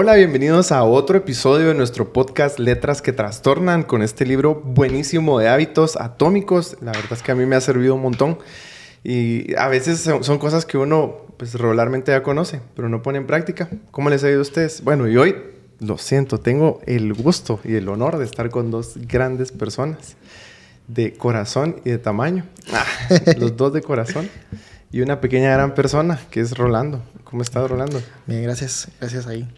Hola, bienvenidos a otro episodio de nuestro podcast Letras que Trastornan con este libro buenísimo de hábitos atómicos. La verdad es que a mí me ha servido un montón y a veces son, cosas que uno pues regularmente ya conoce, pero no pone en práctica. ¿Cómo les ha ido a ustedes? Bueno, y hoy, lo siento, tengo el gusto y el honor de estar con dos grandes personas de corazón y de tamaño. Ah, los dos de corazón. Y una pequeña gran persona que es Rolando. ¿Cómo estás, Rolando? Bien, gracias. Gracias ahí.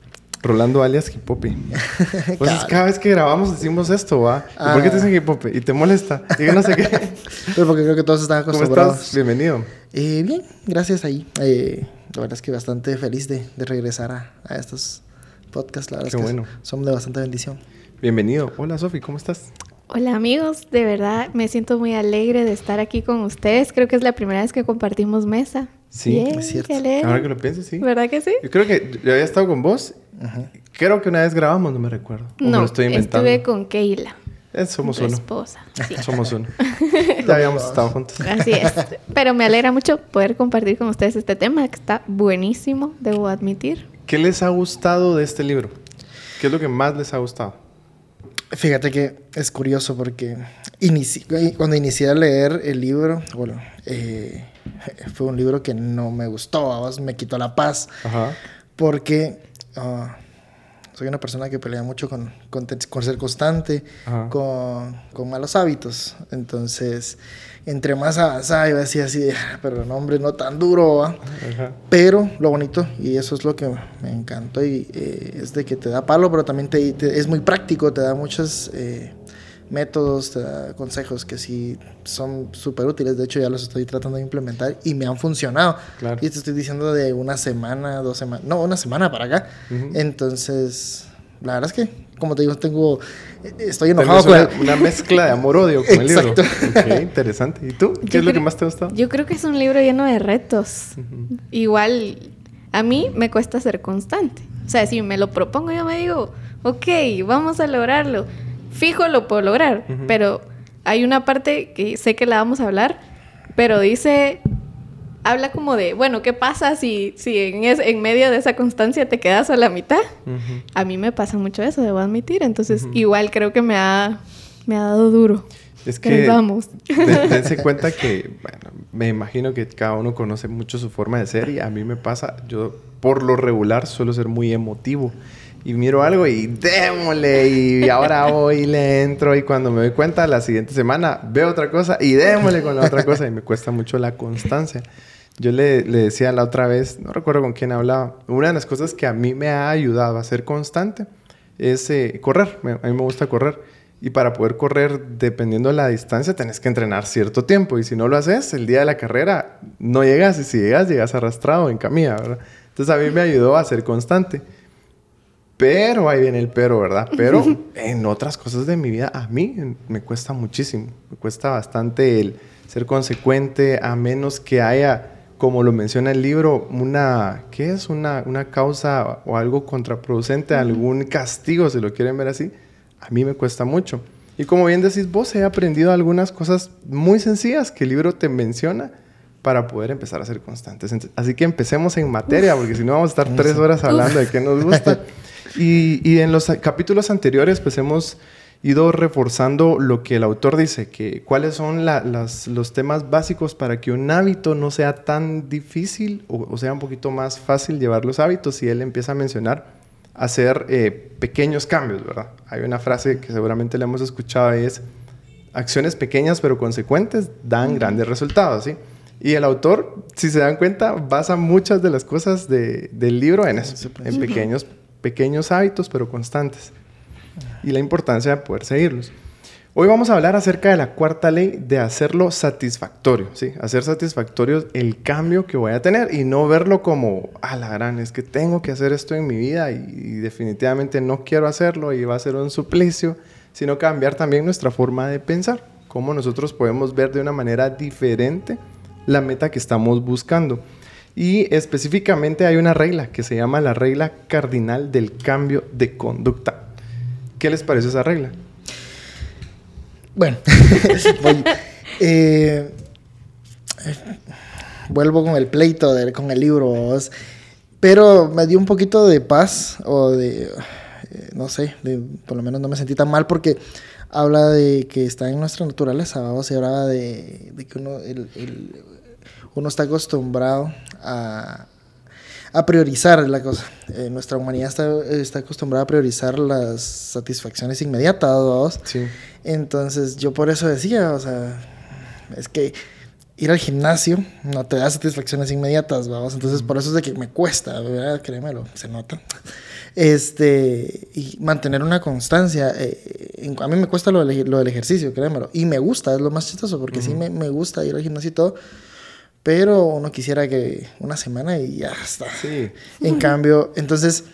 Rolando alias Hipope. Pues cada vez que grabamos decimos esto, ¿va? ¿Por qué te ah. dicen Hipope? ¿Y te molesta? Y yo no sé qué. Pero porque creo que todos están acostumbrados. ¿Cómo estás? Bienvenido. Eh, bien, gracias ahí. Eh, la verdad es que bastante feliz de, de regresar a, a, estos podcasts. La verdad qué es que bueno. son de bastante bendición. Bienvenido. Hola, Sofi, ¿cómo estás? Hola amigos, de verdad me siento muy alegre de estar aquí con ustedes. Creo que es la primera vez que compartimos mesa. Sí, es cierto. Ahora que lo pienso, sí. ¿Verdad que sí? Yo creo que yo había estado con vos. Creo que una vez grabamos, no me recuerdo. No, estoy inventando. estuve con Keila. Eh, somos uno. esposa. Somos uno. ya habíamos estado juntos. Así es. Pero me alegra mucho poder compartir con ustedes este tema que está buenísimo, debo admitir. ¿Qué les ha gustado de este libro? ¿Qué es lo que más les ha gustado? Fíjate que es curioso porque cuando inicié a leer el libro, bueno, eh, fue un libro que no me gustó, me quitó la paz, porque ah, soy una persona que pelea mucho con, con, ser constante, con, con, malos hábitos. Entonces, entre más avanzada, iba a decir así, ah, pero no, hombre, no tan duro, Pero lo bonito, y eso es lo que me encantó, y, eh, es de que te da palo, pero también te, es muy práctico, te da muchos eh, métodos, te da consejos que sí son súper útiles. De hecho, ya los estoy tratando de implementar y me han funcionado. Y te estoy diciendo de una semana, dos semanas, no, una semana para acá. Entonces, la verdad es que como te digo, tengo. Estoy enojado con una, mezcla de amor-odio con el libro. Interesante. ¿Y tú? ¿Qué es lo que más te gustó? Yo creo que es un libro lleno de retos. Igual, a mí me cuesta ser constante. O sea, si me lo propongo, yo me digo, ok, vamos a lograrlo. Fijo lo puedo lograr, pero hay una parte que sé que la vamos a hablar, pero dice habla como de, bueno, ¿qué pasa si, si en, en medio de esa constancia te quedas a la mitad? A mí me pasa mucho eso, debo admitir. Entonces, igual creo que me ha, me ha dado duro. Es que vamos. dense cuenta que, bueno, me imagino que cada uno conoce mucho su forma de ser y a mí me pasa, yo por lo regular suelo ser muy emotivo y miro algo y démosle y ahora voy y le entro y cuando me doy cuenta la siguiente semana veo otra cosa y démosle con la otra cosa y me cuesta mucho la constancia. Yo le, le, decía la otra vez, no recuerdo con quién hablaba, una de las cosas que a mí me ha ayudado a ser constante es eh, correr. A mí me gusta correr. Y para poder correr, dependiendo de la distancia, tenés que entrenar cierto tiempo. Y si no lo haces, el día de la carrera no llegas. Y si llegas, llegas arrastrado en camilla, ¿verdad? Entonces a mí me ayudó a ser constante. Pero ahí viene el pero, ¿verdad? Pero en otras cosas de mi vida, a mí me cuesta muchísimo. Me cuesta bastante el ser consecuente, a menos que haya como lo menciona el libro, una, ¿qué es? Una, una causa o algo contraproducente, algún castigo, si lo quieren ver así, a mí me cuesta mucho. Y como bien decís vos, he aprendido algunas cosas muy sencillas que el libro te menciona para poder empezar a ser constantes. Así que empecemos en materia, porque si no vamos a estar tres horas hablando de qué nos gusta. Y, y en los capítulos anteriores, pues hemos ido reforzando lo que el autor dice, que cuáles son los temas básicos para que un hábito no sea tan difícil o, sea un poquito más fácil llevar los hábitos y él empieza a mencionar hacer eh, pequeños cambios, ¿verdad? Hay una frase que seguramente le hemos escuchado y es acciones pequeñas pero consecuentes dan grandes resultados, ¿sí? Y el autor, si se dan cuenta, basa muchas de las cosas del libro en eso, en pequeños, pequeños hábitos pero constantes y la importancia de poder seguirlos. Hoy vamos a hablar acerca de la cuarta ley de hacerlo satisfactorio, ¿sí? Hacer satisfactorio el cambio que voy a tener y no verlo como, a la gran, es que tengo que hacer esto en mi vida y, definitivamente no quiero hacerlo y va a ser un suplicio, sino cambiar también nuestra forma de pensar, cómo nosotros podemos ver de una manera diferente la meta que estamos buscando. Y específicamente hay una regla que se llama la regla cardinal del cambio de conducta. ¿Qué les parece esa regla? Bueno, eh, vuelvo con el pleito con el libro. pero me dio un poquito de paz o de, eh, no sé, de, por lo menos no me sentí tan mal porque habla de que está en nuestra naturaleza, y hablaba de, de que uno, el, uno está acostumbrado a, a priorizar la cosa. Eh, nuestra humanidad está, está, acostumbrada a priorizar las satisfacciones inmediatas. Sí. Entonces yo por eso decía, o sea, es que ir al gimnasio no te da satisfacciones inmediatas, vamos. Entonces por eso es de que me cuesta, ¿verdad? Créemelo, se nota. Este, y mantener una constancia. Eh, a mí me cuesta lo del, lo del, ejercicio, créemelo. Y me gusta, es lo más chistoso, porque sí me, me, gusta ir al gimnasio y todo. Pero uno quisiera que una semana y ya está. Sí. En cambio, entonces,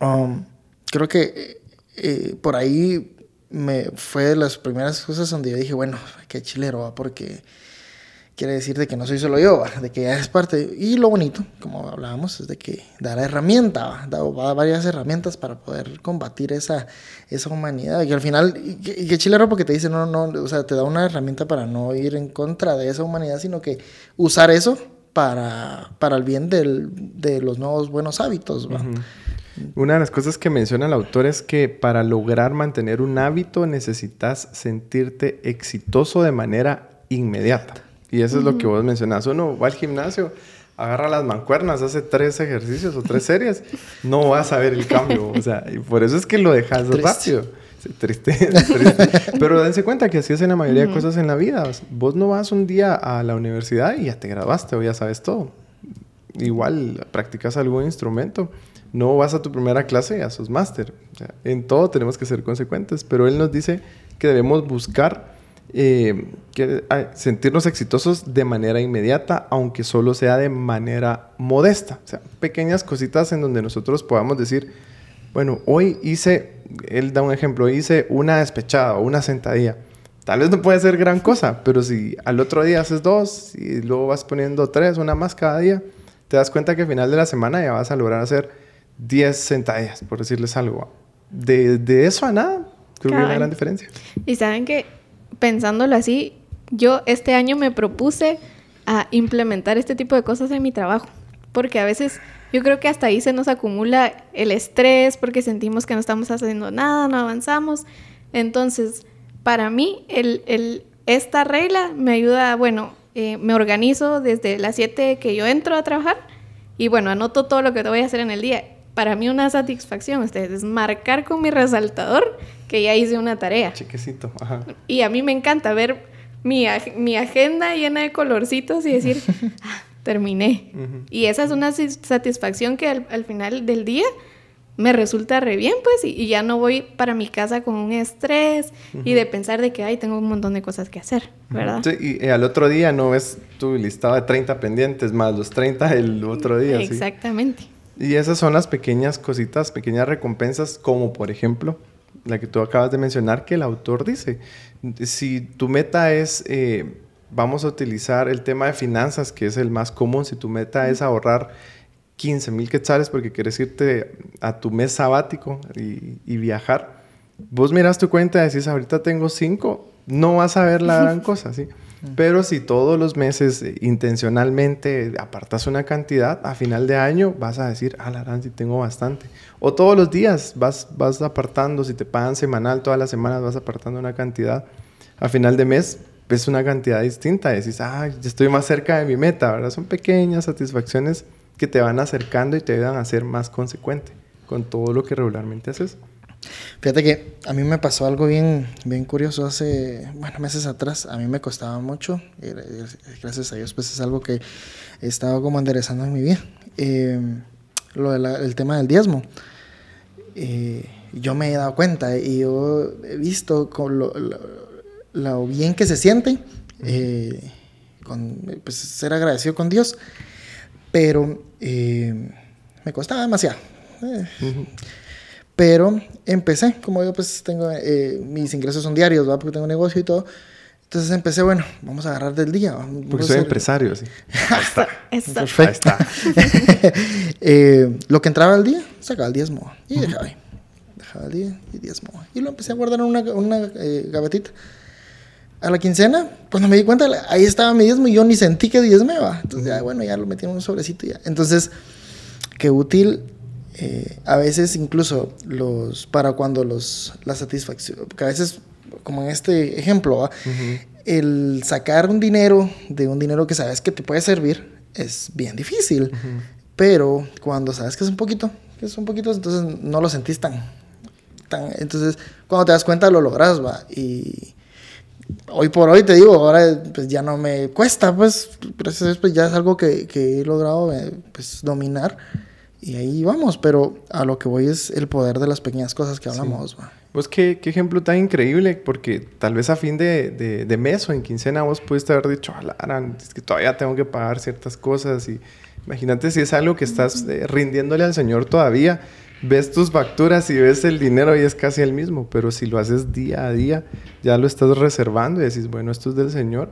um, creo que eh, por ahí me fue de las primeras cosas donde yo dije, bueno, qué chilero, ¿va? porque quiere decir de que no soy solo yo, de que ya es parte. Y lo bonito, como hablábamos, es de que da la herramienta, da, varias herramientas para poder combatir esa, esa humanidad. Y al final, y, qué chilero porque te dice, no, no, o sea, te da una herramienta para no ir en contra de esa humanidad, sino que usar eso para, para el bien del, de los nuevos buenos hábitos. Una de las cosas que menciona el autor es que para lograr mantener un hábito necesitas sentirte exitoso de manera inmediata. Y eso es lo que vos mencionás. Uno va al gimnasio, agarra las mancuernas, hace tres ejercicios o tres series, no vas a ver el cambio. O sea, y por eso es que lo dejas rápido. triste, triste. Pero dense cuenta que así es en la mayoría de cosas en la vida. Vos no vas un día a la universidad y ya te graduaste o ya sabes todo. Igual practicas algún instrumento. No vas a tu primera clase y a sus máster. en todo tenemos que ser consecuentes. Pero él nos dice que debemos buscar eh, que, sentirnos exitosos de manera inmediata, aunque solo sea de manera modesta. O sea, pequeñas cositas en donde nosotros podamos decir, bueno, hoy hice, él da un ejemplo, hice una despechada o una sentadilla. Tal vez no puede ser gran cosa, pero si al otro día haces dos y luego vas poniendo tres, una más cada día, te das cuenta que al final de la semana ya vas a lograr hacer 10 sentadillas, por decirles algo. De, de eso a nada, creo que hay una gran diferencia. Y saben que pensándolo así, yo este año me propuse a implementar este tipo de cosas en mi trabajo, porque a veces yo creo que hasta ahí se nos acumula el estrés porque sentimos que no estamos haciendo nada, no avanzamos. Entonces, para mí, el, esta regla me ayuda, bueno, eh, me organizo desde las 7 que yo entro a trabajar y bueno, anoto todo lo que voy a hacer en el día. Para mí una satisfacción, ustedes, es marcar con mi resaltador que ya hice una tarea. Chiquecito, ajá. Y a mí me encanta ver mi, mi agenda llena de colorcitos y decir, ah, terminé. Y esa es una satisfacción que al, final del día me resulta re bien, pues, y, ya no voy para mi casa con un estrés y de pensar de que, ay, tengo un montón de cosas que hacer, ¿verdad? Sí, y, al otro día no ves tu listado de 30 pendientes más los 30 el otro día. Exactamente. Y esas son las pequeñas cositas, pequeñas recompensas, como por ejemplo la que tú acabas de mencionar, que el autor dice, si tu meta es, eh, vamos a utilizar el tema de finanzas, que es el más común, si tu meta es ahorrar 15 mil quetzales porque quieres irte a tu mes sabático y, viajar, vos miras tu cuenta y decís, ahorita tengo 5, no vas a ver la gran cosa, ¿sí? Pero si todos los meses eh, intencionalmente apartas una cantidad, a final de año vas a decir, ah, la gran, si tengo bastante. O todos los días vas, vas apartando, si te pagan semanal, todas las semanas vas apartando una cantidad. A final de mes ves una cantidad distinta decís, ah, ya estoy más cerca de mi meta, ¿verdad? Son pequeñas satisfacciones que te van acercando y te ayudan a ser más consecuente con todo lo que regularmente haces. Fíjate que a mí me pasó algo bien, bien curioso hace, bueno, meses atrás. A mí me costaba mucho. Gracias a Dios, pues es algo que he estado como enderezando en mi vida. Eh, lo del tema del diezmo. Eh, yo me he dado cuenta y yo he visto con lo, bien que se siente eh, con, pues, ser agradecido con Dios. Pero me costaba demasiado. Pero empecé, como yo pues tengo, eh, mis ingresos son diarios, ¿va? Porque tengo negocio y todo. Entonces empecé, bueno, vamos a agarrar del día. Porque soy empresario, sí. Ahí está. Perfecto. Ahí está. eh, lo que entraba al día, sacaba el diezmo. Y dejaba ahí. Dejaba el día y diezmo. Y lo empecé a guardar en una, una eh, gavetita. A la quincena, cuando me di cuenta, ahí estaba mi diezmo y yo ni sentí que diezme, va. Entonces, ya, bueno, ya lo metí en un sobrecito y ya. Entonces, qué útil eh, a veces incluso los para cuando los la satisfacción que a veces como en este ejemplo el sacar un dinero de un dinero que sabes que te puede servir es bien difícil. Pero cuando sabes que es un poquito que es un poquito entonces no lo sentís tan tan entonces cuando te das cuenta lo logras va y hoy por hoy te digo, ahora pues ya no me cuesta, pues pues ya es algo que, que he logrado eh, pues dominar y ahí vamos, pero a lo que voy es el poder de las pequeñas cosas que hablamos. Pues qué, qué, ejemplo tan increíble, porque tal vez a fin de, de, de mes o en quincena vos pudiste haber dicho, Alan, es que todavía tengo que pagar ciertas cosas y imagínate si es algo que estás eh, rindiéndole al Señor todavía ves tus facturas y ves el dinero y es casi el mismo, pero si lo haces día a día, ya lo estás reservando y decís, bueno, esto es del Señor,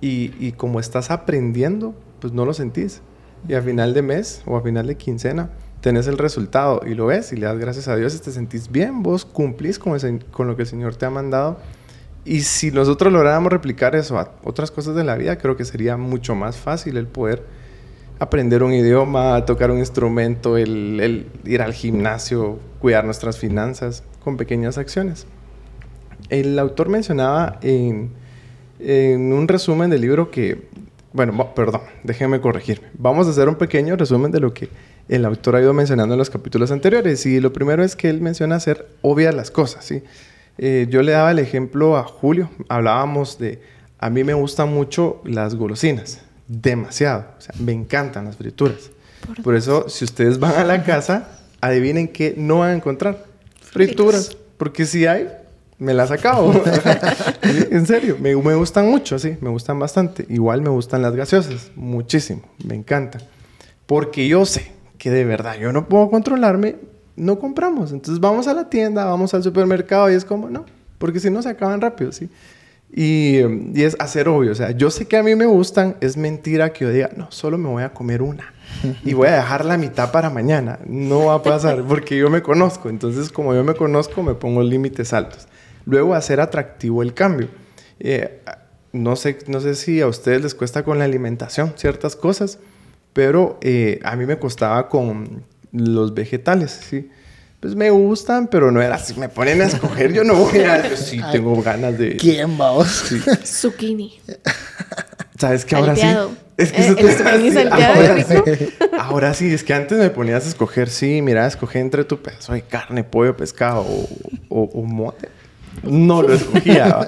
y, y como estás aprendiendo, pues no lo sentís. Y a final de mes o a final de quincena, tenés el resultado y lo ves y le das gracias a Dios y te sentís bien, vos cumplís con, lo que el Señor te ha mandado. Y si nosotros lográramos replicar eso a otras cosas de la vida, creo que sería mucho más fácil el poder aprender un idioma, tocar un instrumento, el, ir al gimnasio, cuidar nuestras finanzas con pequeñas acciones. El autor mencionaba en, un resumen del libro que, bueno, perdón, déjenme corregirme. Vamos a hacer un pequeño resumen de lo que el autor ha ido mencionando en los capítulos anteriores. Y lo primero es que él menciona hacer obvias las cosas, ¿sí? Eh, yo le daba el ejemplo a Julio, hablábamos de, a mí me gustan mucho las golosinas demasiado. O sea, me encantan las frituras. Por, eso, si ustedes van a la casa, adivinen qué no van a encontrar. Frituras. Porque si hay, me las acabo. en serio, me, gustan mucho, sí, me gustan bastante. Igual me gustan las gaseosas, muchísimo, me encantan. Porque yo sé que de verdad yo no puedo controlarme, no compramos. Entonces vamos a la tienda, vamos al supermercado y es como, no, porque si no se acaban rápido, sí. Y, y, es hacer obvio, o sea, yo sé que a mí me gustan, es mentira que yo diga, no, solo me voy a comer una y voy a dejar la mitad para mañana. No va a pasar porque yo me conozco, entonces como yo me conozco me pongo límites altos. Luego hacer atractivo el cambio. Eh, no, sé, no sé si a ustedes les cuesta con la alimentación ciertas cosas, pero eh, a mí me costaba con los vegetales, ¿sí? pues me gustan, pero no era así. Me ponen a escoger, yo no voy a. Yo sí tengo ganas de. ¿Quién vamos? Sí. Zucchini. ¿Sabes qué ahora sí? Es que eh, el zucchini salteado ahora, rico. Sí. ahora sí, es que antes me ponías a escoger, sí, mira, escoge entre tu pedazo de carne, pollo, pescado o, o, mote. No lo escogía.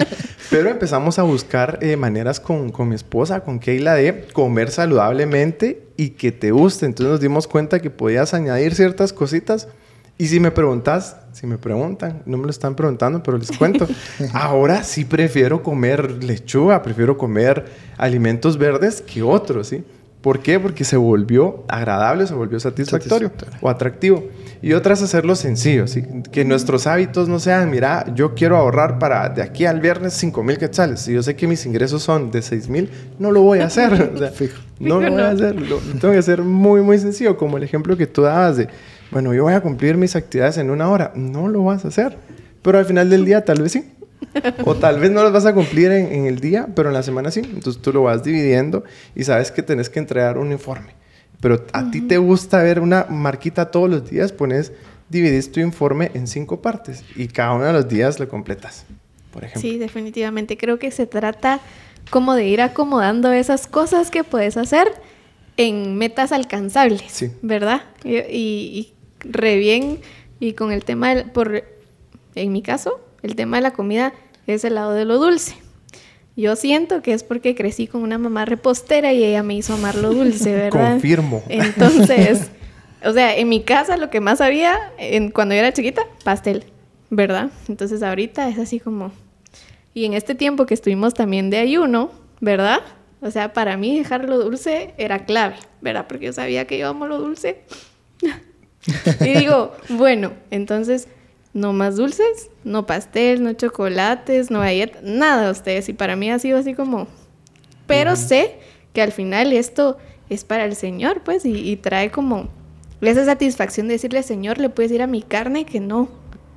Pero empezamos a buscar eh, maneras con, con, mi esposa, con Keila, de comer saludablemente y que te guste. Entonces nos dimos cuenta que podías añadir ciertas cositas y si me preguntas, si me preguntan, no me lo están preguntando, pero les cuento. Ahora sí prefiero comer lechuga, prefiero comer alimentos verdes que otros, ¿sí? ¿Por qué? Porque se volvió agradable, se volvió satisfactorio, o atractivo. Y otras hacerlo sencillo, ¿sí? que nuestros hábitos no sean, mira, yo quiero ahorrar para de aquí al viernes 5 mil quetzales. Si yo sé que mis ingresos son de 6 mil, no lo voy a hacer. no lo voy a hacer. Lo, tengo que hacer muy, muy sencillo, como el ejemplo que tú dabas de bueno, yo voy a cumplir mis actividades en una hora. No lo vas a hacer. Pero al final del día tal vez sí. O tal vez no las vas a cumplir en, el día, pero en la semana sí. Entonces tú lo vas dividiendo y sabes que tenés que entregar un informe. Pero a ti te gusta ver una marquita todos los días, pones, dividís tu informe en cinco partes y cada uno de los días lo completas, por ejemplo. Sí, definitivamente. Creo que se trata como de ir acomodando esas cosas que puedes hacer en metas alcanzables, sí. ¿verdad? y, re bien y con el tema, por, en mi caso, el tema de la comida es el lado de lo dulce. Yo siento que es porque crecí con una mamá repostera y ella me hizo amar lo dulce, ¿verdad? Confirmo. Entonces, o sea, en mi casa lo que más había en, cuando yo era chiquita, pastel, ¿verdad? Entonces ahorita es así como... Y en este tiempo que estuvimos también de ayuno, ¿verdad? O sea, para mí dejar lo dulce era clave, ¿verdad? Porque yo sabía que yo amo lo dulce. y digo, bueno, entonces, no más dulces, no pastel, no chocolates, no galletas, nada de ustedes. Y para mí ha sido así como... Pero sé que al final esto es para el Señor, pues, y, trae como esa satisfacción de decirle, Señor, le puedes ir a mi carne que no.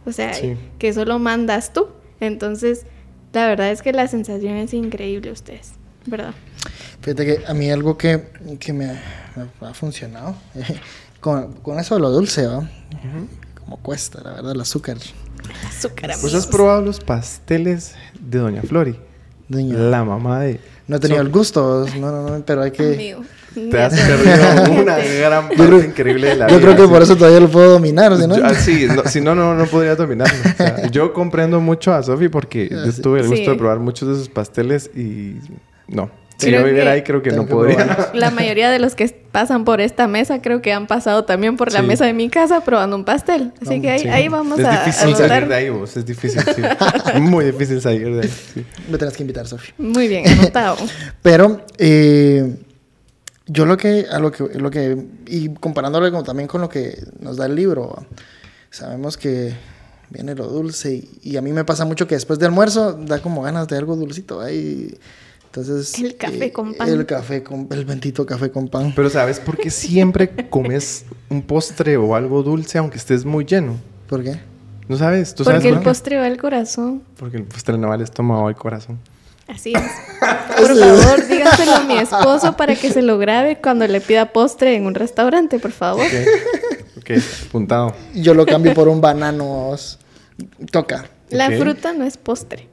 O sea, que que solo mandas tú. Entonces, la verdad es que la sensación es increíble ustedes. ¿Verdad? Fíjate que a mí algo que, que me, ha funcionado, con, con, eso de lo dulce, ¿va? Como cuesta, la verdad, el azúcar. El azúcar, ¿Pues has probado los pasteles de Doña Flori? Doña. La mamá de... No he tenido el gusto, no, no, no, pero hay que... Amigo. Te has perdido una gran parte increíble de la vida. Yo creo que por eso todavía lo puedo dominar, ¿no? Ah, sí, si no, no, no podría dominarlo. yo comprendo mucho a Sofi porque ah, yo tuve el gusto de probar muchos de sus pasteles y no. Si yo viviera ahí, creo que no podría. La mayoría de los que pasan por esta mesa, creo que han pasado también por la mesa de mi casa probando un pastel. Así que ahí, ahí vamos a. Es difícil salir de ahí, vos. Es difícil, sí. Muy difícil salir de ahí. Sí. Me tenés que invitar, Sofía. Muy bien, anotado. Pero, eh, yo lo que, a lo que, lo que, y comparándolo también con lo que nos da el libro, sabemos que viene lo dulce y, a mí me pasa mucho que después del almuerzo da como ganas de algo dulcito ahí. Entonces, el café eh, con pan. El café con el bendito café con pan. Pero ¿sabes por qué siempre comes un postre o algo dulce aunque estés muy lleno? ¿Por qué? ¿No sabes? ¿Tú Porque sabes el postre va al corazón. Porque el postre no va al estómago, va al corazón. Así es. Por favor, dígaselo a mi esposo para que se lo grabe cuando le pida postre en un restaurante, por favor. Ok, okay. apuntado. Yo lo cambio por un banano. Toca. La fruta no es postre.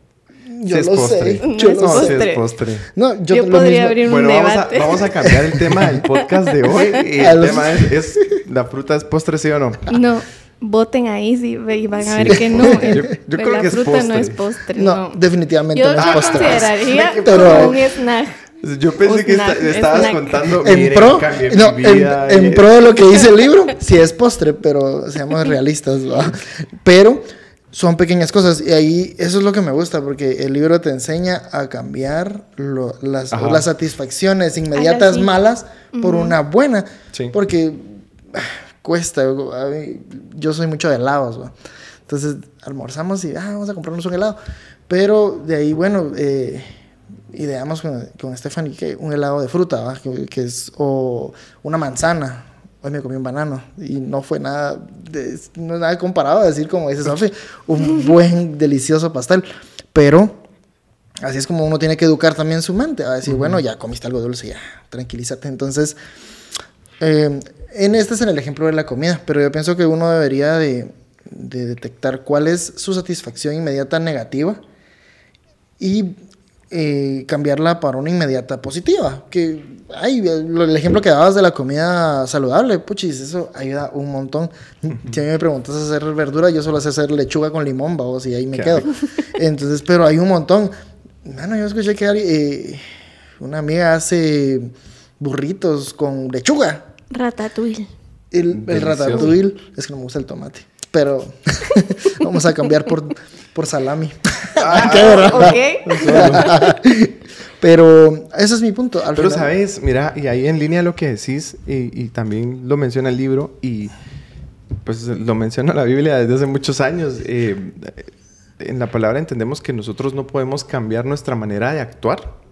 Yo lo sé. No yo es lo postre. es postre. No, yo, yo podría abrir un bueno, debate. Vamos a, vamos a cambiar el tema del podcast de hoy. El tema es, es, ¿la fruta es postre, sí o no? No. Voten ahí sí, y van a ver que no. yo, creo la que fruta no es postre. No, definitivamente no es postre. Yo consideraría pero... un snack. Yo pensé que estabas contando en pro, no, en, pro de lo que dice el libro, sí es postre, pero seamos realistas, Pero son pequeñas cosas y ahí eso es lo que me gusta porque el libro te enseña a cambiar las, las, satisfacciones inmediatas malas por una buena. Porque cuesta. Yo soy mucho de helados, Entonces almorzamos y ah, vamos a comprarnos un helado. Pero de ahí, bueno, eh, ideamos con, con Stephanie que un helado de fruta, que, es o una manzana. Hoy me comí un banano y no fue nada, de, no nada comparado a decir, como dice Sofi, un buen, delicioso pastel. Pero así es como uno tiene que educar también su mente, a decir, bueno, ya comiste algo dulce, ya, tranquilízate. Entonces, eh, en este es en el ejemplo de la comida, pero yo pienso que uno debería de, detectar cuál es su satisfacción inmediata negativa y eh, cambiarla para una inmediata positiva. Que, ay, el ejemplo que dabas de la comida saludable, puchis, eso ayuda un montón. Si a mí me preguntas hacer verdura, yo solo sé hacer lechuga con limón, vamos, y ahí me quedo. Entonces, pero hay un montón. Bueno, yo escuché que eh, una amiga hace burritos con lechuga. Ratatouille. El, el ratatouille, es que no me gusta el tomate. Pero vamos a cambiar por, por salami. Ah, Pero ese es mi punto. Pero sabes, mira, y ahí en línea lo que decís, y, también lo menciona el libro, y pues lo menciona la Biblia desde hace muchos años. Eh, en la palabra entendemos que nosotros no podemos cambiar nuestra manera de actuar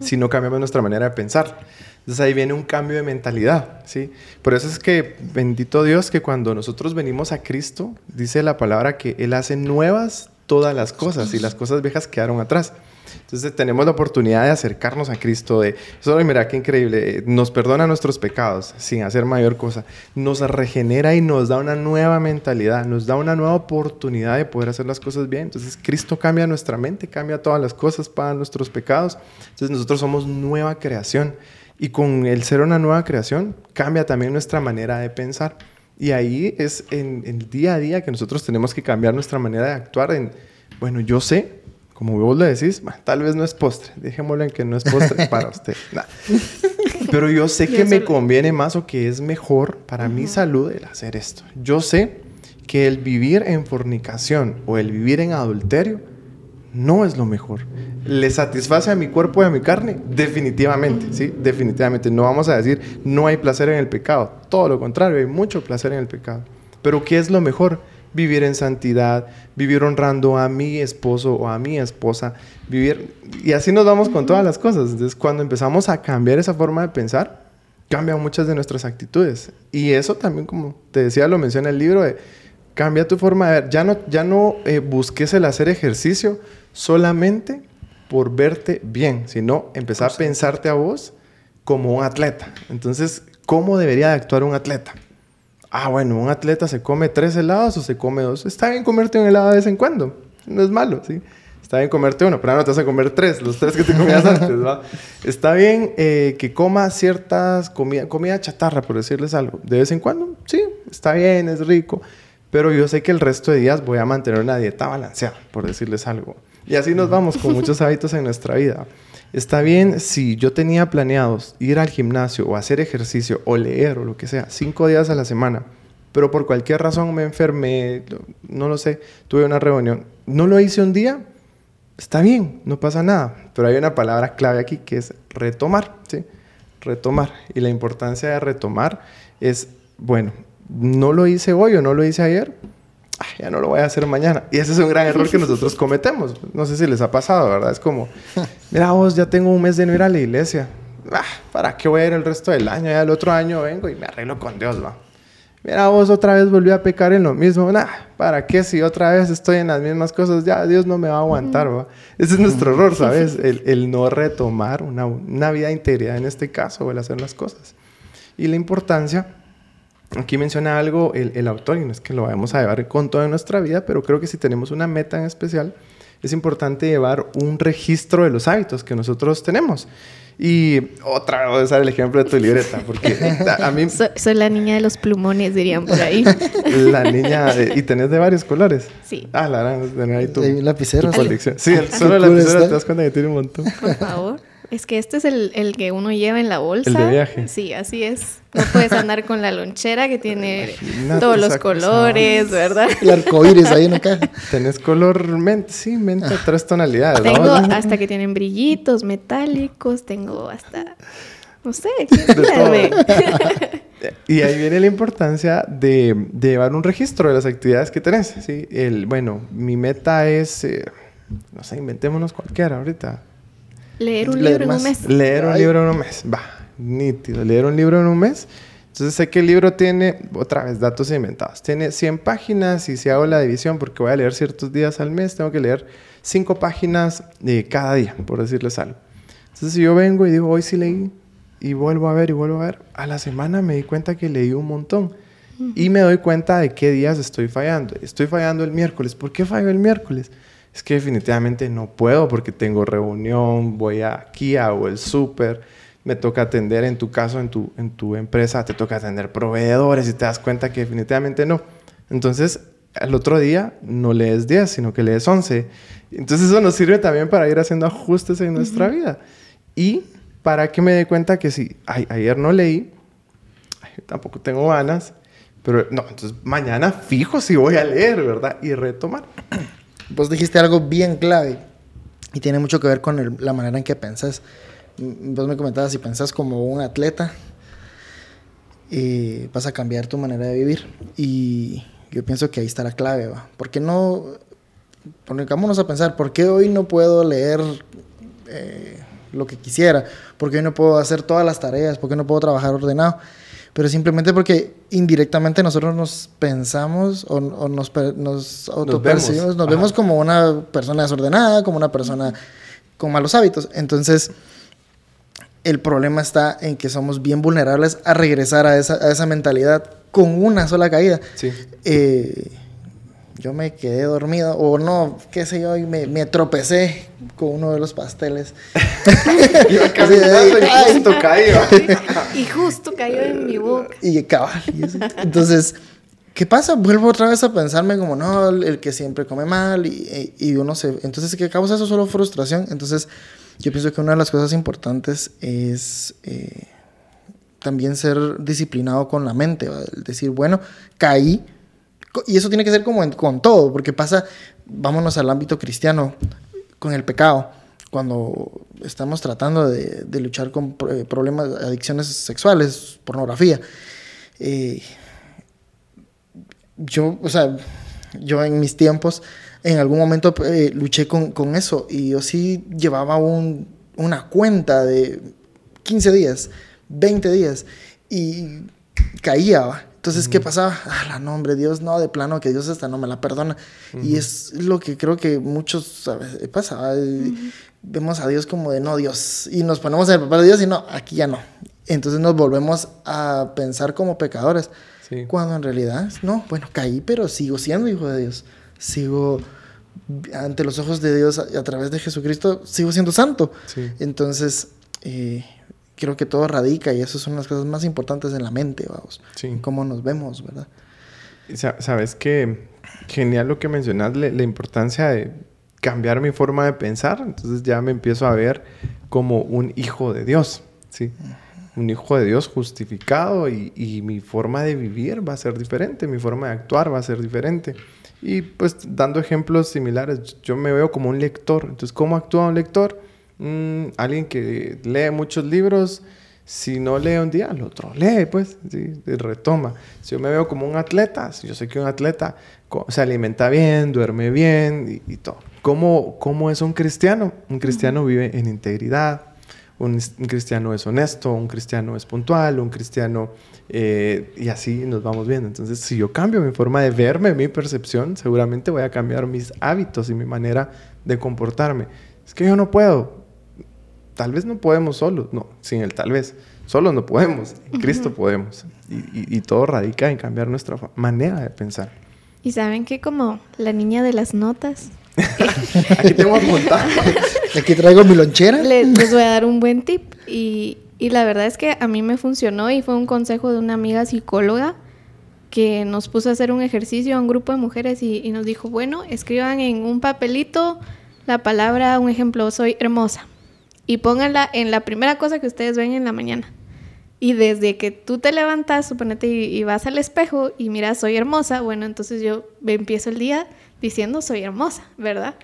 si no cambiamos nuestra manera de pensar. Entonces ahí viene un cambio de mentalidad, ¿sí? Por eso es que bendito Dios que cuando nosotros venimos a Cristo, dice la palabra que Él hace nuevas todas las cosas y las cosas viejas quedaron atrás. Entonces tenemos la oportunidad de acercarnos a Cristo, de, eso mira qué increíble, nos perdona nuestros pecados sin hacer mayor cosa, nos regenera y nos da una nueva mentalidad, nos da una nueva oportunidad de poder hacer las cosas bien. Entonces Cristo cambia nuestra mente, cambia todas las cosas para nuestros pecados. Entonces nosotros somos nueva creación. Y con el ser una nueva creación, cambia también nuestra manera de pensar. Y ahí es en, el día a día que nosotros tenemos que cambiar nuestra manera de actuar en, bueno, yo sé, como vos le decís, tal vez no es postre, dejémoslo en que no es postre para usted. Pero yo sé que me conviene más o que es mejor para mi salud el hacer esto. Yo sé que el vivir en fornicación o el vivir en adulterio no es lo mejor. ¿Le satisface a mi cuerpo y a mi carne? Definitivamente, sí, definitivamente. No vamos a decir no hay placer en el pecado. Todo lo contrario, hay mucho placer en el pecado. Pero ¿qué es lo mejor? Vivir en santidad, vivir honrando a mi esposo o a mi esposa, vivir... Y así nos vamos con todas las cosas. Entonces, cuando empezamos a cambiar esa forma de pensar, cambian muchas de nuestras actitudes. Y eso también, como te decía, lo menciona el libro, de, cambia tu forma de ver. Ya no, ya no eh, busques el hacer ejercicio solamente por verte bien, sino empezar a pensarte a vos como un atleta. Entonces, ¿cómo debería de actuar un atleta? Ah, bueno, un atleta se come tres helados o se come dos. Está bien comerte un helado de vez en cuando. No es malo, ¿sí? Está bien comerte uno, pero no te vas a comer tres, los tres que te comías antes, ¿va? Está bien eh, que coma ciertas comida, comida chatarra, por decirles algo. De vez en cuando, sí, está bien, es rico. Pero yo sé que el resto de días voy a mantener una dieta balanceada, por decirles algo. Y así nos vamos con muchos hábitos en nuestra vida. Está bien si yo tenía planeados ir al gimnasio o hacer ejercicio o leer o lo que sea, cinco días a la semana, pero por cualquier razón me enfermé, no lo sé, tuve una reunión, no lo hice un día, está bien, no pasa nada, pero hay una palabra clave aquí que es retomar, ¿sí? Retomar. Y la importancia de retomar es, bueno, no lo hice hoy o no lo hice ayer, ya no lo voy a hacer mañana. Y ese es un gran error que nosotros cometemos. No sé si les ha pasado, ¿verdad? Es como, mira vos, ya tengo un mes de no ir a la iglesia. Ah, ¿Para qué voy a ir el resto del año? Ya el otro año vengo y me arreglo con Dios, va. Mira vos, otra vez volví a pecar en lo mismo. Nah, ¿para qué si otra vez estoy en las mismas cosas? Ya Dios no me va a aguantar, va. Ese es nuestro error, ¿sabes? El, el no retomar una, una vida integridad en este caso, o el hacer las cosas. Y la importancia Aquí menciona algo el, el, autor, y no es que lo vayamos a llevar con toda nuestra vida, pero creo que si tenemos una meta en especial, es importante llevar un registro de los hábitos que nosotros tenemos. Y otra vez voy a usar el ejemplo de tu libreta, porque a mí... Soy, la niña de los plumones, dirían por ahí. la niña... ¿Y tenés de varios colores? Sí. Ah, la verdad, tener ahí tu... lapicero. colección. Sí, solo el lapicero te das cuenta que tiene un montón. Por favor. Es que este es el, el, que uno lleva en la bolsa. El de viaje. Sí, así es. No puedes andar con la lonchera que tiene todos los colores, ¿verdad? El arcoíris ahí en acá. Tenés color menta, sí, menta, tres tonalidades. Tengo hasta que tienen brillitos metálicos, tengo hasta, no sé, Y ahí viene la importancia de, de, llevar un registro de las actividades que tenés. ¿sí? El, bueno, mi meta es, eh, no sé, inventémonos cualquiera ahorita Leer un libro en un mes. Leer un libro en un mes. Va, nítido. Leer un libro en un mes. Entonces sé que el libro tiene, otra vez, datos inventados. Tiene 100 páginas y si hago la división, porque voy a leer ciertos días al mes, tengo que leer 5 páginas de cada día, por decirles algo. Entonces si yo vengo y digo, hoy sí leí, y vuelvo a ver y vuelvo a ver, a la semana me di cuenta que leí un montón. Y me doy cuenta de qué días estoy fallando. Estoy fallando el miércoles. ¿Por qué fallo el miércoles? Es que definitivamente no puedo porque tengo reunión, voy aquí, hago el súper, me toca atender, en tu caso, en tu, en tu empresa, te toca atender proveedores y te das cuenta que definitivamente no. Entonces, al otro día no lees 10, sino que lees 11. Entonces, eso nos sirve también para ir haciendo ajustes en nuestra vida. Y para que me dé cuenta que si ayer no leí, tampoco tengo ganas, pero no, entonces mañana fijo si voy a leer, ¿verdad? Y retomar. Vos dijiste algo bien clave y tiene mucho que ver con la manera en que pensás. Vos me comentabas si pensás como un atleta, y vas a cambiar tu manera de vivir. Y yo pienso que ahí está la clave, ¿va? ¿Por qué no, pongámonos a pensar, ¿por qué hoy no puedo leer eh, lo que quisiera? ¿Por qué hoy no puedo hacer todas las tareas? ¿Por qué no puedo trabajar ordenado? Pero simplemente porque indirectamente nosotros nos pensamos o, nos, nos autopercibimos, nos, vemos. como una persona desordenada, como una persona con malos hábitos. Entonces, el problema está en que somos bien vulnerables a regresar a esa, a esa mentalidad con una sola caída. Sí. Eh, yo me quedé dormido o no, qué sé yo, y me, me tropecé con uno de los pasteles. Iba y justo cayó. y justo cayó en mi boca. Y cabal. Entonces, ¿qué pasa? Vuelvo otra vez a pensarme como, no, el que siempre come mal y, y uno se... Entonces, ¿qué causa eso? Solo frustración. Entonces, yo pienso que una de las cosas importantes es... Eh, también ser disciplinado con la mente, decir, bueno, caí, y eso tiene que ser como con todo, porque pasa, vámonos al ámbito cristiano, con el pecado. Cuando estamos tratando de, luchar con eh, problemas, adicciones sexuales, pornografía. Eh, yo, o sea, yo en mis tiempos, en algún momento eh, luché con, eso y yo sí llevaba un, una cuenta de 15 días, 20 días y caía. Entonces, ¿qué pasaba? Ah, la nombre, Dios no, de plano que Dios hasta no me la perdona. Y es lo que creo que muchos ¿sabes? pasa. vemos a Dios como de no Dios y nos ponemos en el papel de Dios y no, aquí ya no. Entonces nos volvemos a pensar como pecadores. Cuando en realidad, no, bueno, caí, pero sigo siendo hijo de Dios. Sigo ante los ojos de Dios a, través de Jesucristo, sigo siendo santo. Entonces, eh, creo que todo radica y eso son las cosas más importantes en la mente, vamos. Sí. Cómo nos vemos, ¿verdad? Sabes que genial lo que mencionas, la importancia de cambiar mi forma de pensar. Entonces ya me empiezo a ver como un hijo de Dios, ¿sí? Un hijo de Dios justificado y, y mi forma de vivir va a ser diferente, mi forma de actuar va a ser diferente. Y pues dando ejemplos similares, yo me veo como un lector. Entonces, ¿cómo actúa un lector? Mm, alguien que lee muchos libros, si no lee un día, el otro lee, pues, ¿sí? retoma. Si yo me veo como un atleta, si yo sé que un atleta se alimenta bien, duerme bien y, todo. ¿Cómo, ¿Cómo, es un cristiano? Un cristiano vive en integridad, un, cristiano es honesto, un cristiano es puntual, un cristiano... Eh, y así nos vamos viendo. Entonces, si yo cambio mi forma de verme, mi percepción, seguramente voy a cambiar mis hábitos y mi manera de comportarme. Es que yo no puedo. Tal vez no podemos solos. No, sin el tal vez. Solos no podemos. En Cristo podemos. Y, y todo radica en cambiar nuestra manera de pensar. Y saben que como la niña de las notas. Aquí tengo apuntado. Aquí traigo mi lonchera. Les, voy a dar un buen tip. Y, y, la verdad es que a mí me funcionó y fue un consejo de una amiga psicóloga que nos puso a hacer un ejercicio a un grupo de mujeres y, y nos dijo, bueno, escriban en un papelito la palabra, un ejemplo, soy hermosa. Y pónganla en la primera cosa que ustedes ven en la mañana. Y desde que tú te levantas, suponete, y, vas al espejo y miras, soy hermosa, bueno, entonces yo empiezo el día diciendo, soy hermosa, ¿verdad?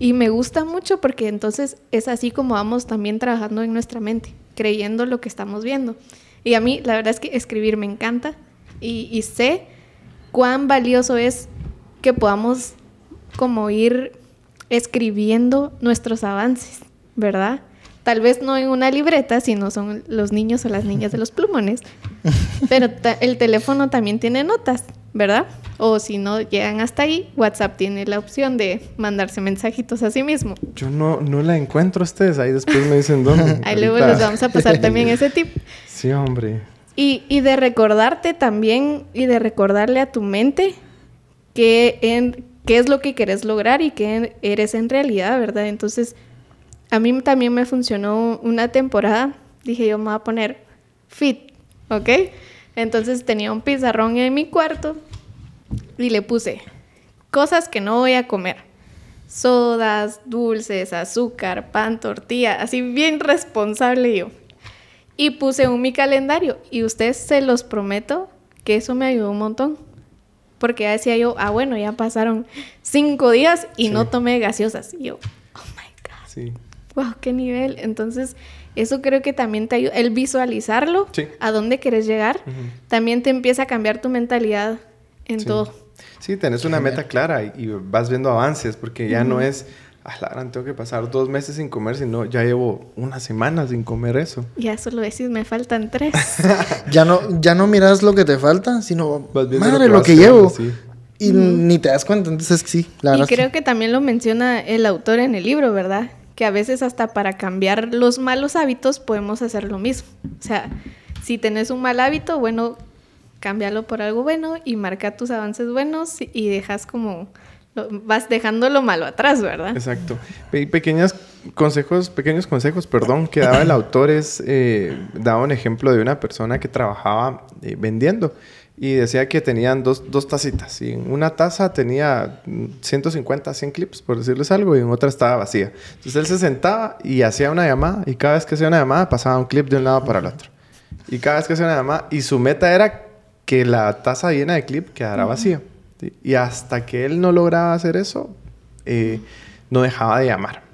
Y me gusta mucho porque entonces es así como vamos también trabajando en nuestra mente, creyendo lo que estamos viendo. Y a mí, la verdad es que escribir me encanta y, y sé cuán valioso es que podamos como ir escribiendo nuestros avances, ¿verdad? Tal vez no en una libreta, sino son los niños o las niñas de los plumones. Pero el teléfono también tiene notas, ¿verdad? O si no llegan hasta ahí, WhatsApp tiene la opción de mandarse mensajitos a sí mismo. Yo no, no la encuentro ustedes, ahí después me dicen dónde. ahí luego les vamos a pasar también ese tip. Sí, hombre. Y, y de recordarte también y de recordarle a tu mente que en, qué es lo que quieres lograr y qué eres en realidad, ¿verdad? Entonces, a mí también me funcionó una temporada. Dije, yo me voy a poner fit, ¿ok? Entonces tenía un pizarrón en mi cuarto y le puse cosas que no voy a comer. Sodas, dulces, azúcar, pan, tortilla, así bien responsable yo. Y puse un mi calendario y ustedes se los prometo que eso me ayudó un montón. Porque decía yo, ah, bueno, ya pasaron cinco días y no tomé gaseosas. Y yo, oh my God. Sí wow, qué nivel. Entonces, eso creo que también te ayuda, el visualizarlo, a dónde quieres llegar, también te empieza a cambiar tu mentalidad en todo. Sí, tenés una meta clara y, vas viendo avances, porque ya no es, ah, la gran, tengo que pasar dos meses sin comer, sino ya llevo una semana sin comer eso. Ya eso lo decís, me faltan tres. ya, no, ya no miras lo que te falta, sino, madre, lo que, llevo. Y ni te das cuenta, entonces sí, la verdad. Y creo que también lo menciona el autor en el libro, ¿verdad? Que a veces hasta para cambiar los malos hábitos podemos hacer lo mismo. O sea, si tenés un mal hábito, bueno, cámbialo por algo bueno y marca tus avances buenos y dejas como vas dejando lo malo atrás, ¿verdad? Exacto. pequeños consejos, pequeños consejos, perdón, que daba el autor es, eh, daba un ejemplo de una persona que trabajaba eh, vendiendo y decía que tenían dos, dos tacitas. Y en una taza tenía 150, 100 clips, por decirles algo, y en otra estaba vacía. Entonces él se sentaba y hacía una llamada, y cada vez que hacía una llamada pasaba un clip de un lado para el otro. Y cada vez que hacía una llamada, y su meta era que la taza llena de clip quedara vacía. Y hasta que él no lograba hacer eso, eh, no dejaba de llamar.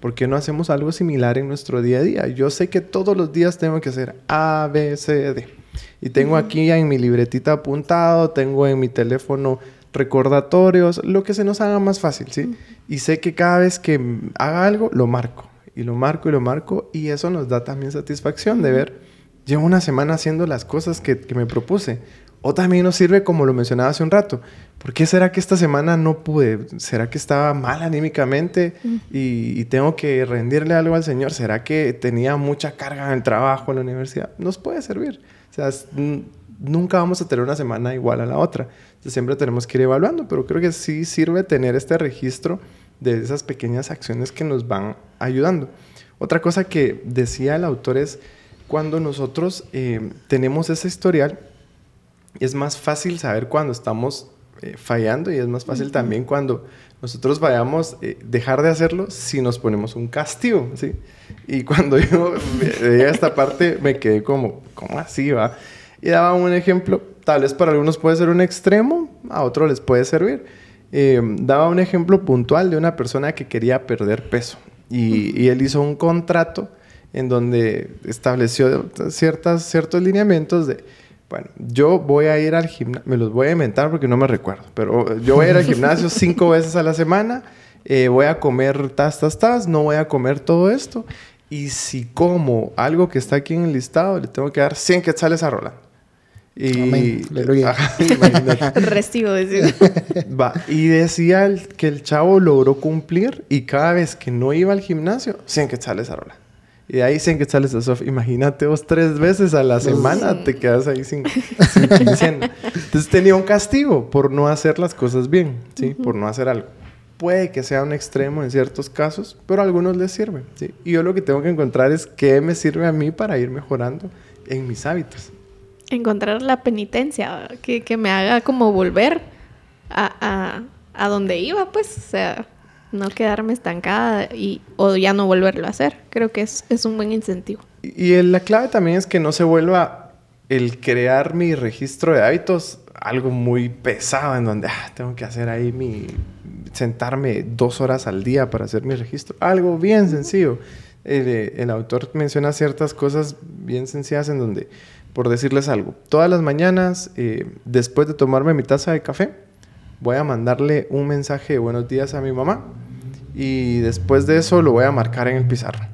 ¿Por qué no hacemos algo similar en nuestro día a día? Yo sé que todos los días tengo que hacer A, B, C, D. Y tengo aquí en mi libretita apuntado, tengo en mi teléfono recordatorios, lo que se nos haga más fácil, ¿sí? Y sé que cada vez que haga algo, lo marco. Y lo marco y lo marco. Y eso nos da también satisfacción de ver, llevo una semana haciendo las cosas que, me propuse. O también nos sirve, como lo mencionaba hace un rato, ¿por qué será que esta semana no pude? ¿Será que estaba mal anímicamente y, tengo que rendirle algo al Señor? ¿Será que tenía mucha carga en el trabajo, en la universidad? Nos puede servir. O sea, nunca vamos a tener una semana igual a la otra. siempre tenemos que ir evaluando, pero creo que sí sirve tener este registro de esas pequeñas acciones que nos van ayudando. Otra cosa que decía el autor es, cuando nosotros eh, tenemos ese historial, es más fácil saber cuando estamos eh, fallando y es más fácil también cuando nosotros vayamos a eh, dejar de hacerlo si nos ponemos un castigo, ¿sí? Y cuando yo veía esta parte me quedé como, ¿cómo así va? Y daba un ejemplo, tal vez para algunos puede ser un extremo, a otros les puede servir. Eh, daba un ejemplo puntual de una persona que quería perder peso y, y él hizo un contrato en donde estableció ciertas, ciertos lineamientos de bueno, yo voy a ir al gimnasio, me los voy a inventar porque no me recuerdo, pero yo voy a ir al gimnasio cinco veces a la semana, eh, voy a comer tas, tas, tas, no voy a comer todo esto. Y si como algo que está aquí en el listado, le tengo que dar 100 quetzales a Roland. Y, Recibo, decía. Va, y decía que el chavo logró cumplir y cada vez que no iba al gimnasio, 100 quetzales a Roland. Y de ahí 100 quetzales a Sof. Imagínate vos tres veces a la semana te quedas ahí sin, sin Entonces tenía un castigo por no hacer las cosas bien, ¿sí? Por no hacer algo. Puede que sea un extremo en ciertos casos, pero a algunos les sirve, ¿sí? Y yo lo que tengo que encontrar es qué me sirve a mí para ir mejorando en mis hábitos. Encontrar la penitencia, que, que me haga como volver a, a, a donde iba, pues, o sea no quedarme estancada y, o ya no volverlo a hacer. Creo que es, es un buen incentivo. Y, la clave también es que no se vuelva el crear mi registro de hábitos algo muy pesado en donde ah, tengo que hacer ahí mi sentarme dos horas al día para hacer mi registro. Algo bien sencillo. El, el autor menciona ciertas cosas bien sencillas en donde, por decirles algo, todas las mañanas, eh, después de tomarme mi taza de café, voy a mandarle un mensaje de buenos días a mi mamá y después de eso lo voy a marcar en el pizarro,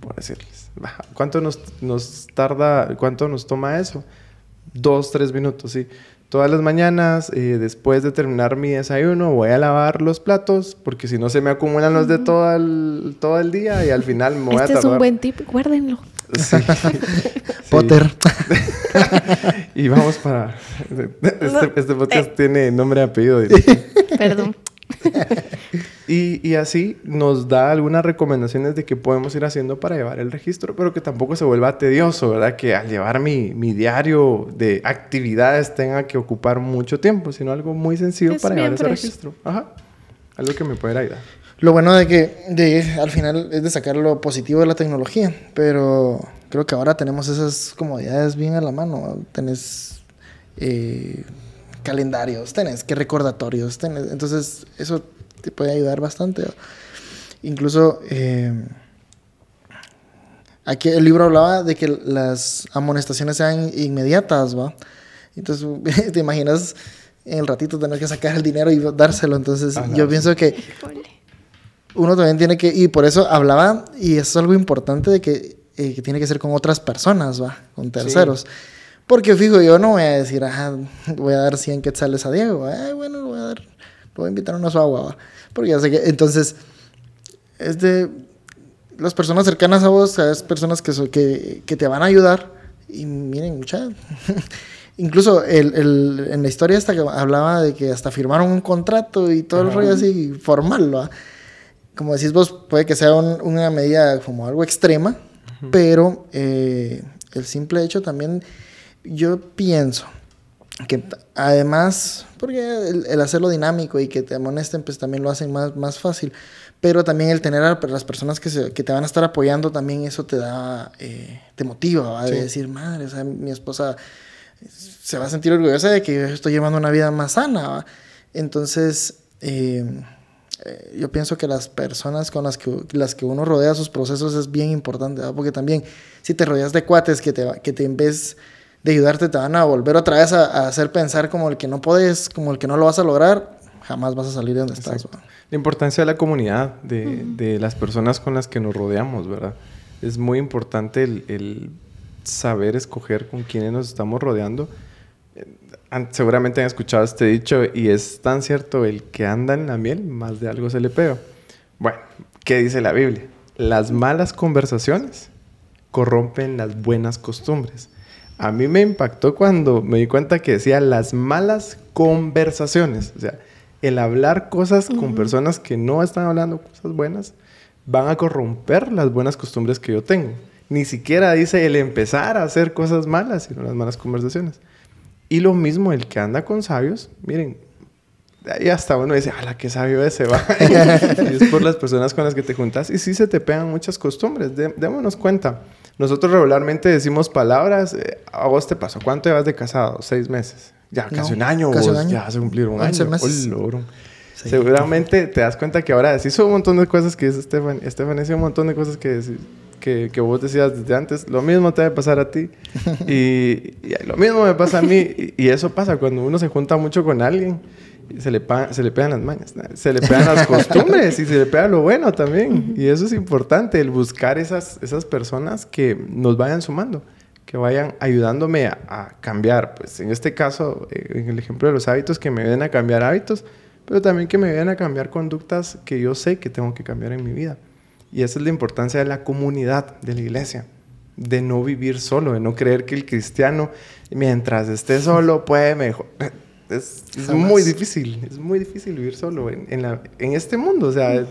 por decirles. ¿Cuánto nos, nos tarda, cuánto nos toma eso? Dos, tres minutos, sí. Todas las mañanas, eh, después de terminar mi desayuno, voy a lavar los platos, porque si no se me acumulan los de todo el, todo el día y al final me voy a tardar. Este es un buen tip, guárdenlo. Sí. Potter. y vamos para... Este, este podcast eh. tiene nombre y apellido. Perdón. y, así nos da algunas recomendaciones de que podemos ir haciendo para llevar el registro, pero que tampoco se vuelva tedioso, ¿verdad? Que al llevar mi, diario de actividades tenga que ocupar mucho tiempo, sino algo muy sencillo para llevar ese registro. Ajá. Algo que me pueda ayudar. Lo bueno de que de, al final es de sacar lo positivo de la tecnología, pero creo que ahora tenemos esas comodidades bien a la mano. Tenés eh, calendarios, tenés que recordatorios, tenés, entonces eso te puede ayudar bastante. Incluso eh, aquí el libro hablaba de que las amonestaciones sean inmediatas, ¿va? Entonces te imaginas en el ratito tener que sacar el dinero y dárselo. Entonces yo pienso que uno también tiene que, y por eso hablaba, y eso es algo importante de que, eh, que tiene que ser con otras personas, ¿va? Con terceros. Porque fijo, yo no voy a decir, ajá, voy a dar 100 quetzales a Diego. Ay, bueno, lo voy a dar, voy a invitar una su agua. Porque ya sé que, entonces, es de las personas cercanas a vos, las personas que, que, que te van a ayudar. Y miren, mucha, incluso el, el, en la historia esta que hablaba de que hasta firmaron un contrato y todo el rollo así formal, ¿va? Como decís vos, puede que sea una medida como algo extrema, pero eh, el simple hecho también yo pienso que además, porque el, hacerlo dinámico y que te amonesten, pues también lo hacen más, más fácil. Pero también el tener a las personas que, se, que te van a estar apoyando, también eso te da, eh, te motiva, de decir, madre, o sea, mi esposa se va a sentir orgullosa de que yo estoy llevando una vida más sana. Entonces, eh, eh, yo pienso que las personas con las que, las que uno rodea sus procesos es bien importante, porque también si te rodeas de cuates que te, que te en vez de ayudarte te van a volver otra vez a, hacer pensar como el que no puedes, como el que no lo vas a lograr, jamás vas a salir de donde estás. La importancia de la comunidad, de, de, las personas con las que nos rodeamos, ¿verdad? Es muy importante el, el, saber escoger con quiénes nos estamos rodeando. seguramente han escuchado este dicho y es tan cierto, el que anda en la miel, más de algo se le pega. Bueno, ¿qué dice la Biblia? Las malas conversaciones corrompen las buenas costumbres. A mí me impactó cuando me di cuenta que decía las malas conversaciones. O sea, el hablar cosas con personas que no están hablando cosas buenas van a corromper las buenas costumbres que yo tengo. Ni siquiera dice el empezar a hacer cosas malas, sino las malas conversaciones. Y lo mismo el que anda con sabios, miren, ahí hasta uno dice, ¡ala, qué sabio ese va! y es por las personas con las que te juntas. Y sí se te pegan muchas costumbres, démonos cuenta. Nosotros regularmente decimos palabras, a vos te pasó, ¿cuánto llevas de casado? Seis meses. Ya, casi un año, casi vos, ya vas a cumplir un año. Meses. Seguramente te das cuenta que ahora decís un montón de cosas que dice Estefan. Estefan decía un montón de cosas que decís que, que, vos decías desde antes, lo mismo te va a pasar a ti y, lo mismo me pasa a mí y, eso pasa cuando uno se junta mucho con alguien, se le, se le pegan las mañas, se le pegan las costumbres y se le pega lo bueno también y eso es importante, el buscar esas, esas personas que nos vayan sumando que vayan ayudándome a, a, cambiar. Pues en este caso, eh, en el ejemplo de los hábitos, que me ayuden a cambiar hábitos, pero también que me ayuden a cambiar conductas que yo sé que tengo que cambiar en mi vida. Y esa es la importancia de la comunidad, de la iglesia, de no vivir solo, de no creer que el cristiano, mientras esté solo, puede mejor. Es, muy difícil, es muy difícil vivir solo en, en, este mundo. O sea,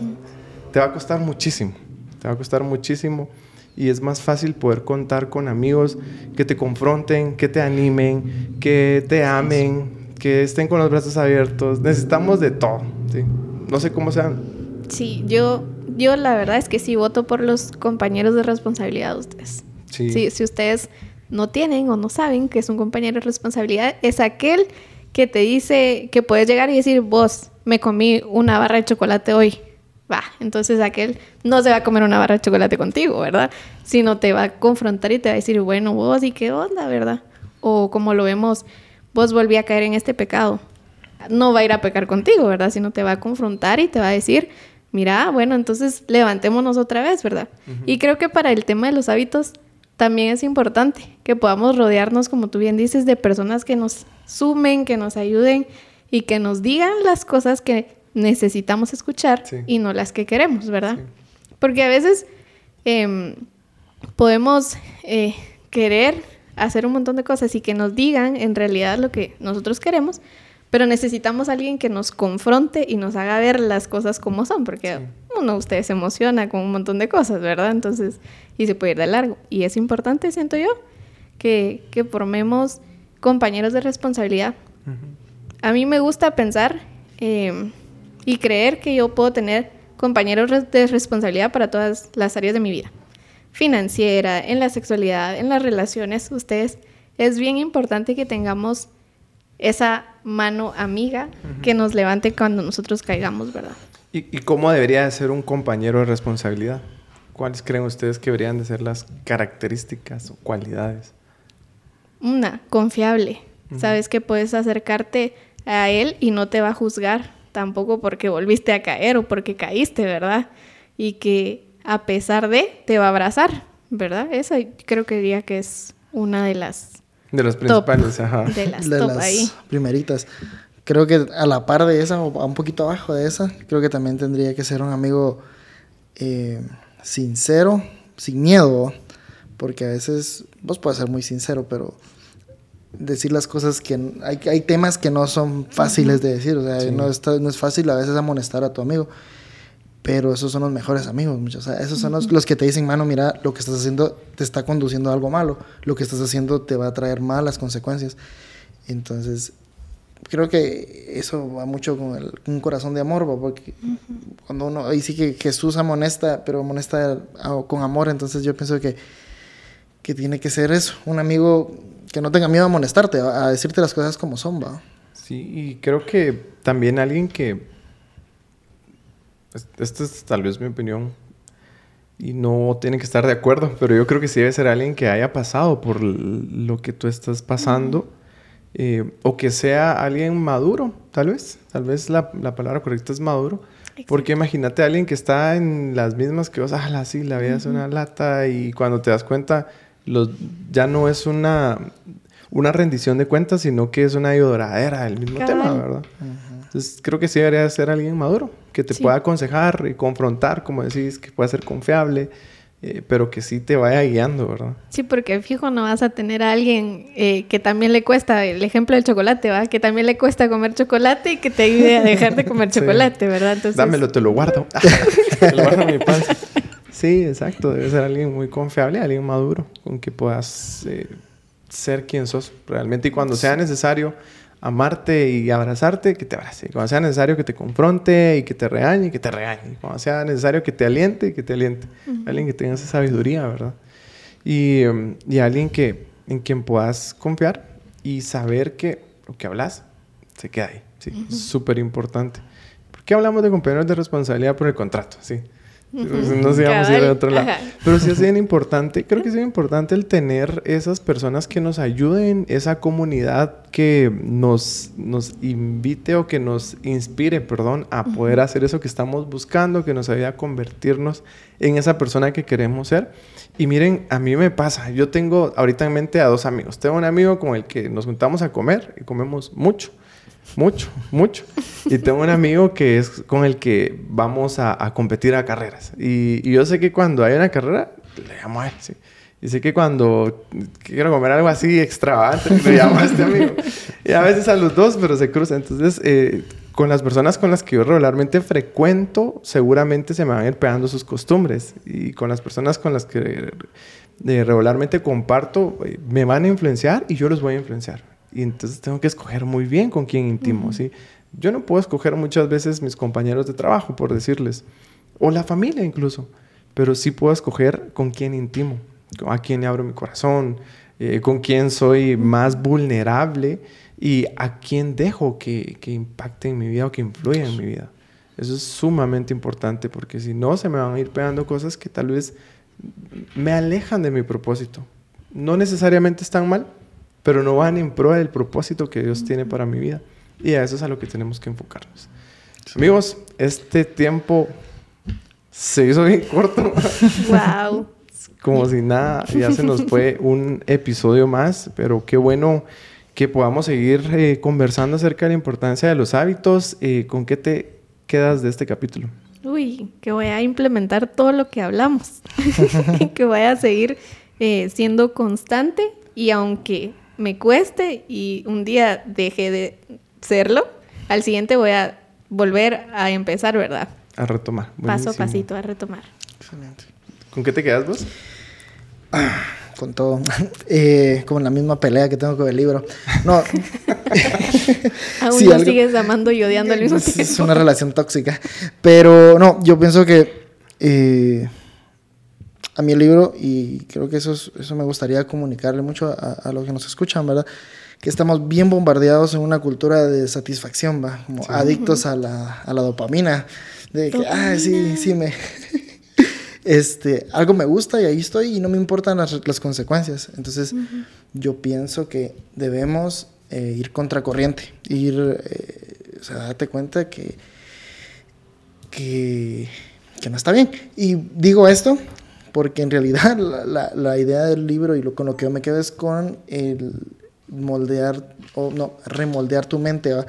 te va a costar muchísimo, te va a costar muchísimo. Y es más fácil poder contar con amigos que te confronten, que te animen, que te amen, que estén con los brazos abiertos. Necesitamos de todo. ¿sí? No sé cómo sean. Sí, yo yo la verdad es que sí voto por los compañeros de responsabilidad de ustedes. Sí. si ustedes no tienen o no saben que es un compañero de responsabilidad, es aquel que te dice que puedes llegar y decir, vos, me comí una barra de chocolate hoy. Va, entonces aquel no se va a comer una barra de chocolate contigo, ¿verdad? Sino te va a confrontar y te va a decir, bueno, vos, ¿y qué onda, verdad? O como lo vemos, vos volví a caer en este pecado. No va a ir a pecar contigo, ¿verdad? Sino te va a confrontar y te va a decir, mira, bueno, entonces levantémonos otra vez, ¿verdad? Y creo que para el tema de los hábitos también es importante que podamos rodearnos, como tú bien dices, de personas que nos sumen, que nos ayuden y que nos digan las cosas que necesitamos escuchar y no las que queremos, ¿verdad? Porque a veces em, podemos eh, querer hacer un montón de cosas y que nos digan en realidad lo que nosotros queremos, pero necesitamos a alguien que nos confronte y nos haga ver las cosas como son, porque uno, usted se emociona con un montón de cosas, ¿verdad? Entonces, y se puede ir de largo. Y es importante, siento yo, que, que formemos compañeros de responsabilidad. A mí me gusta pensar em, y creer que yo puedo tener compañeros de responsabilidad para todas las áreas de mi vida. Financiera, en la sexualidad, en las relaciones, ustedes, es bien importante que tengamos esa mano amiga que nos levante cuando nosotros caigamos, ¿verdad? ¿Y, cómo debería de ser un compañero de responsabilidad? ¿Cuáles creen ustedes que deberían de ser las características o cualidades? Una, confiable. Sabes que puedes acercarte a él y no te va a juzgar tampoco porque volviste a caer o porque caíste, ¿verdad? Y que a pesar de, te va a abrazar, ¿verdad? Esa creo que diría que es una de las de las principales, ajá. De las, top ahí. primeritas. Creo que a la par de esa, o un poquito abajo de esa, creo que también tendría que ser un amigo eh, sincero, sin miedo, porque a veces vos puedes ser muy sincero, pero decir las cosas que hay, hay temas que no son fáciles de decir, o sea, no, no es fácil a veces amonestar a tu amigo pero esos son los mejores amigos, muchos. O sea, esos son los, que te dicen, mano, mira, lo que estás haciendo te está conduciendo a algo malo, lo que estás haciendo te va a traer malas consecuencias. Entonces, creo que eso va mucho con un corazón de amor, porque cuando uno, ahí sí que Jesús amonesta, pero amonesta con amor, entonces yo pienso que, que tiene que ser eso, un amigo que no tenga miedo a amonestarte, a, a decirte las cosas como son, va. Sí, y creo que también alguien que esta es tal vez mi opinión y no tiene que estar de acuerdo, pero yo creo que sí debe ser alguien que haya pasado por lo que tú estás pasando eh, o que sea alguien maduro, tal vez. Tal vez la, la palabra correcta es maduro. Porque imagínate a alguien que está en las mismas que vos, ah, sí, la vida es una lata y cuando te das cuenta, los, ya no es una, una rendición de cuentas, sino que es una adoradera del mismo tema, ¿verdad? Entonces, creo que sí debería ser alguien maduro, que te pueda aconsejar y confrontar, como decís, que pueda ser confiable, eh, pero que sí te vaya guiando, ¿verdad? Sí, porque fijo no vas a tener a alguien eh, que también le cuesta, el ejemplo del chocolate, ¿va? Que también le cuesta comer chocolate y que te ayude a dejar de comer chocolate, ¿verdad? Entonces... Dámelo, te lo guardo. te lo guardo en mi panza. Sí, exacto. Debe ser alguien muy confiable, alguien maduro, con que puedas eh, ser quien sos realmente. Y cuando sea necesario amarte y abrazarte, que te abrace. Cuando sea necesario que te confronte y que te regañe, que te regañe. Cuando sea necesario que te aliente, que te aliente. Alguien que tenga esa sabiduría, ¿verdad? Y, um, y, alguien que, en quien puedas confiar y saber que lo que hablas se queda ahí. Sí, súper importante. ¿Por qué hablamos de compañeros de responsabilidad por el contrato? Sí. No sé, vamos a ir a otro lado. Pero sí es bien importante, creo que es bien importante el tener esas personas que nos ayuden, esa comunidad que nos, nos invite o que nos inspire, perdón, a poder hacer eso que estamos buscando, que nos ayude a convertirnos en esa persona que queremos ser. Y miren, a mí me pasa, yo tengo ahorita en mente a dos amigos. Tengo un amigo con el que nos juntamos a comer y comemos mucho. Mucho, mucho. Y tengo un amigo que es con el que vamos a, competir a carreras. Y, yo sé que cuando hay una carrera, le llamo a él, sí. Y sé que cuando quiero comer algo así extravagante, le llamo a este amigo. Y a veces a los dos, pero se cruzan. Entonces, eh, con las personas con las que yo regularmente frecuento, seguramente se me van a ir pegando sus costumbres. Y con las personas con las que eh, regularmente comparto, eh, me van a influenciar y yo los voy a influenciar. Y entonces tengo que escoger muy bien con quién intimo, ¿sí? Yo no puedo escoger muchas veces mis compañeros de trabajo, por decirles, o la familia incluso, pero sí puedo escoger con quién intimo, a quién le abro mi corazón, eh, con quién soy más vulnerable y a quién dejo que, que impacte en mi vida o que influya en mi vida. Eso es sumamente importante porque si no se me van a ir pegando cosas que tal vez me alejan de mi propósito. No necesariamente están mal, pero no van en pro del propósito que Dios tiene para mi vida. Y a eso es a lo que tenemos que enfocarnos. Amigos, este tiempo se hizo bien corto. Wow. Como si nada, ya se nos fue un episodio más, pero qué bueno que podamos seguir eh, conversando acerca de la importancia de los hábitos. Eh, ¿Con qué te quedas de este capítulo? Uy, que voy a implementar todo lo que hablamos, que voy a seguir eh, siendo constante y aunque me cueste y un día deje de serlo, al siguiente voy a volver a empezar, ¿verdad? A retomar. Paso a pasito, a retomar. Excelente. ¿Con qué te quedas vos? con todo. Eh, como en la misma pelea que tengo con el libro. No. Aún no sigues amando y odiando al mismo tiempo. Es una relación tóxica. Pero no, yo pienso que eh, a mi libro y creo que eso, eso me gustaría comunicarle mucho a, a, los que nos escuchan, ¿verdad? Que estamos bien bombardeados en una cultura de satisfacción, ¿va? Como adictos a la, a la, dopamina. De que, ah, sí, sí, me... este, algo me gusta y ahí estoy y no me importan las, las consecuencias. Entonces, yo pienso que debemos eh, ir contracorriente, ir, eh, o sea, date cuenta que, que, que no está bien. Y digo esto porque en realidad la, la, idea del libro y lo, con lo que yo me quedo es con el moldear o no, remoldear tu mente, ¿va?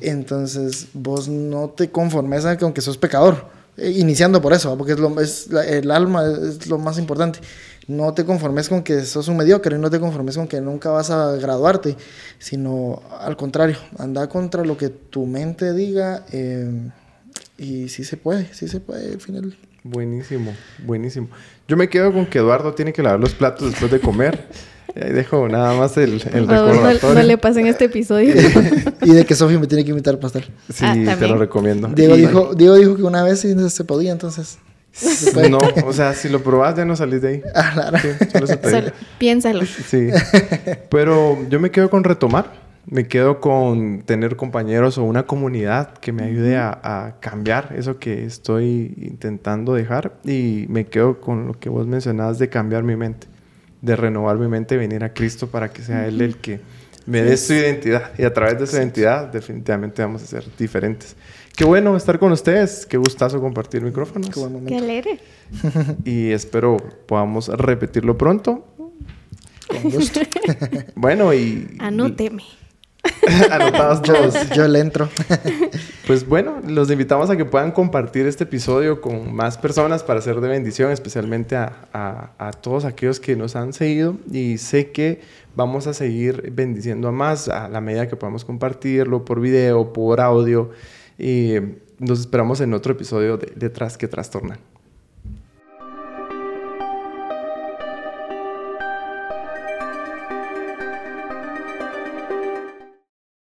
Entonces vos no te conformes a que aunque sos pecador, eh, iniciando por eso, porque es lo, es el alma es lo más importante. No te conformes con que sos un mediocre, no te conformes con que nunca vas a graduarte, sino al contrario, anda contra lo que tu mente diga eh, y sí se puede, sí se puede al final. Buenísimo, buenísimo. Yo me quedo con que Eduardo tiene que lavar los platos después de comer. Y ahí dejo nada más el, el recordatorio. No, le pasen este episodio. y de que Sofía me tiene que invitar pastel. Sí, ah, te lo recomiendo. Diego, dijo, Diego dijo que una vez se podía, entonces... No, o sea, si lo probas ya no salís de ahí. Ah, claro. Sí, piénsalo. Sí. Pero yo me quedo con retomar me quedo con tener compañeros o una comunidad que me ayude a, cambiar eso que estoy intentando dejar y me quedo con lo que vos mencionabas de cambiar mi mente, de renovar mi mente, venir a Cristo para que sea Él el que me dé su identidad y a través de su identidad definitivamente vamos a ser diferentes. Qué bueno estar con ustedes, qué gustazo compartir micrófonos. Qué, qué alegre. Y espero podamos repetirlo pronto con gusto. bueno, y... Anóteme. Anotados todos. Yo, le entro. pues bueno, los invitamos a que puedan compartir este episodio con más personas para ser de bendición, especialmente a, a todos aquellos que nos han seguido. Y sé que vamos a seguir bendiciendo a más a la medida que podamos compartirlo por video, por audio. Y nos esperamos en otro episodio de Detrás que Trastornan.